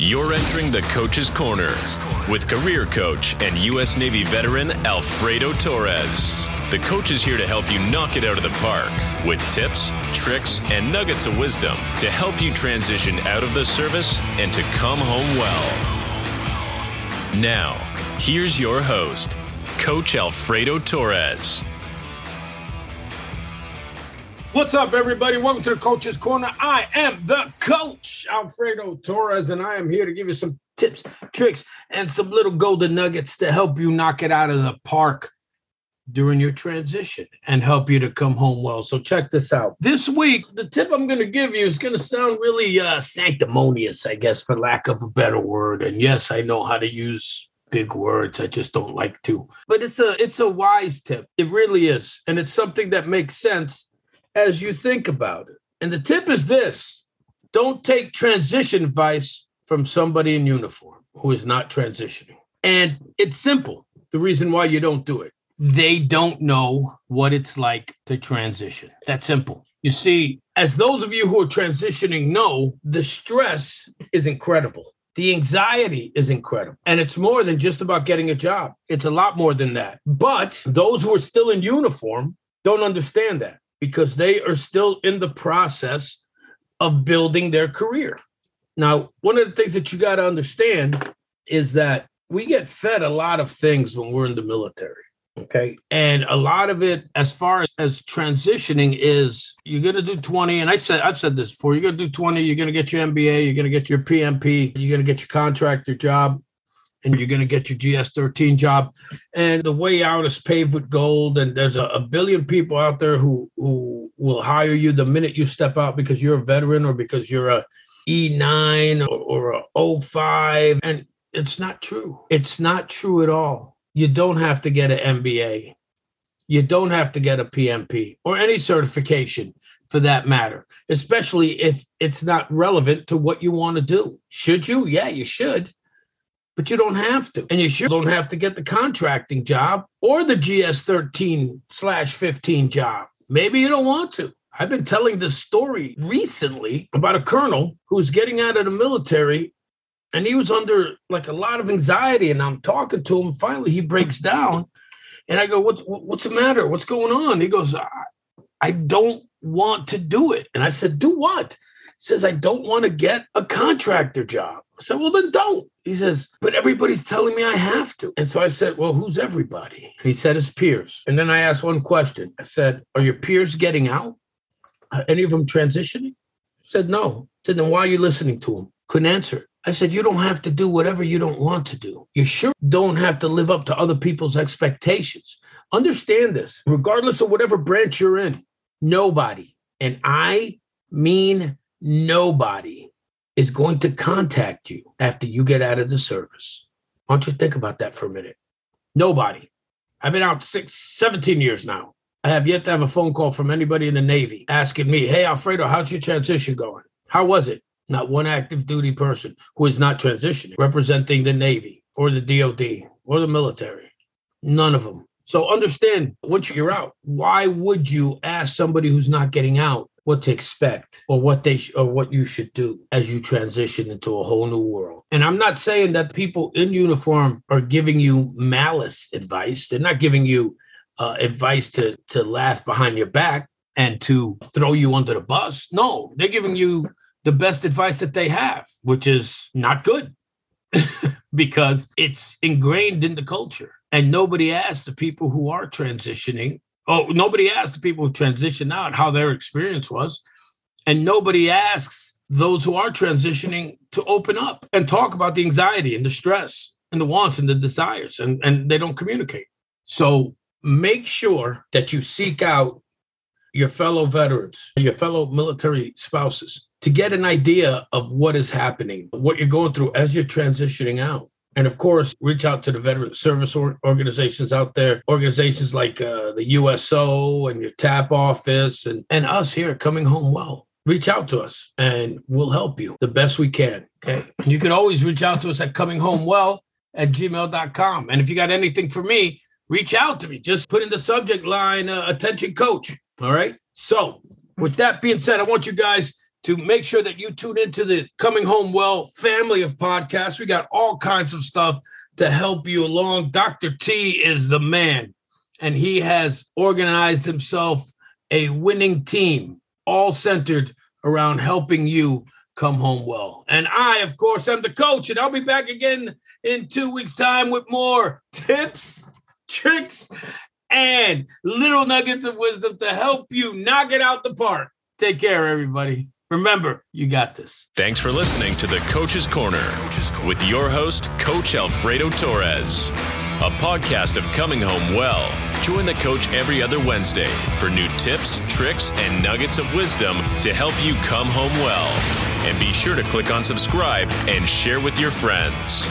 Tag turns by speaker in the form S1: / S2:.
S1: You're entering the Coach's Corner with career coach and U.S. Navy veteran Alfredo Torres. The coach is here to help you knock it out of the park with tips, tricks, and nuggets of wisdom to help you transition out of the service and to come home well. Now, here's your host, Coach Alfredo Torres.
S2: What's up, everybody? Welcome to the Coach's Corner. I am the coach, Alfredo Torres, and I am here to give you some tips, tricks, and some little golden nuggets to help you knock it out of the park during your transition and help you to come home well. So, check this out. This week, the tip I'm going to give you is going to sound really uh, sanctimonious, I guess, for lack of a better word. And yes, I know how to use big words. I just don't like to. But it's a it's a wise tip. It really is. And it's something that makes sense as you think about it. And the tip is this don't take transition advice from somebody in uniform who is not transitioning. And it's simple the reason why you don't do it. They don't know what it's like to transition. That's simple. You see, as those of you who are transitioning know, the stress is incredible. The anxiety is incredible. And it's more than just about getting a job, it's a lot more than that. But those who are still in uniform don't understand that because they are still in the process of building their career. Now, one of the things that you got to understand is that we get fed a lot of things when we're in the military. Okay. And a lot of it, as far as, as transitioning, is you're going to do 20. And I said, I've said this before you're going to do 20, you're going to get your MBA, you're going to get your PMP, you're going to get your contractor job, and you're going to get your GS 13 job. And the way out is paved with gold. And there's a, a, billion people out there who, who will hire you the minute you step out because you're a veteran or because you're a E9 or, or a 05. And it's not true. It's not true at all. You don't have to get an MBA. You don't have to get a PMP or any certification for that matter, especially if it's not relevant to what you want to do. Should you? Yeah, you should but you don't have to. And you sure don't have to get the contracting job or the GS 13 slash 15 job. Maybe you don't want to. I've been telling this story recently about a colonel who's getting out of the military and he was under like a lot of anxiety. And I'm talking to him. Finally, he breaks down. And I go, What's, what's the matter? What's going on? He goes, I, I don't want to do it. And I said, Do what? He says, I don't want to get a contractor job. I said, Well, then don't. He says, But everybody's telling me I have to. And so I said, Well, who's everybody? And he said, His peers. And then I asked one question. I said, Are your peers getting out? Are any of them transitioning? He said, No. I said, Then why are you listening to them? Couldn't answer. I said, You don't have to do whatever you don't want to do. You sure don't have to live up to other people's expectations. Understand this, regardless of whatever branch you're in, nobody, and I mean nobody, is going to contact you after you get out of the service. Why don't you think about that for a minute? Nobody. I've been out six, 17 years now. I have yet to have a phone call from anybody in the Navy asking me, Hey, Alfredo, how's your transition going? How was it? Not one active duty person who is not transitioning, representing the Navy or the DOD or the military. None of them. So understand once you're out, why would you ask somebody who's not getting out what to expect or what they sh- or what you should do as you transition into a whole new world. And I'm not saying that people in uniform are giving you malice advice. They're not giving you uh, advice to to laugh behind your back and to throw you under the bus. No, they're giving you the best advice that they have, which is not good because it's ingrained in the culture. And nobody asks the people who are transitioning Oh, nobody asked the people who transition out how their experience was. And nobody asks those who are transitioning to open up and talk about the anxiety and the stress and the wants and the desires, and, and they don't communicate. So make sure that you seek out your fellow veterans, your fellow military spouses to get an idea of what is happening, what you're going through as you're transitioning out. And of course, reach out to the veteran service organizations out there, organizations like uh, the USO and your TAP office, and, and us here Coming Home Well. Reach out to us and we'll help you the best we can. Okay. You can always reach out to us at Coming Home Well at gmail.com. And if you got anything for me, reach out to me. Just put in the subject line uh, attention coach. All right. So, with that being said, I want you guys to make sure that you tune into the Coming Home Well family of podcasts. We got all kinds of stuff to help you along. Dr. T is the man, and he has organized himself a winning team, all centered around helping you come home well. And I, of course, am the coach, and I'll be back again in two weeks' time with more tips, tricks, and little nuggets of wisdom to help you knock it out the park. Take care, everybody. Remember, you got this.
S1: Thanks for listening to the Coach's Corner with your host, Coach Alfredo Torres, a podcast of coming home well. Join the coach every other Wednesday for new tips, tricks, and nuggets of wisdom to help you come home well. And be sure to click on subscribe and share with your friends.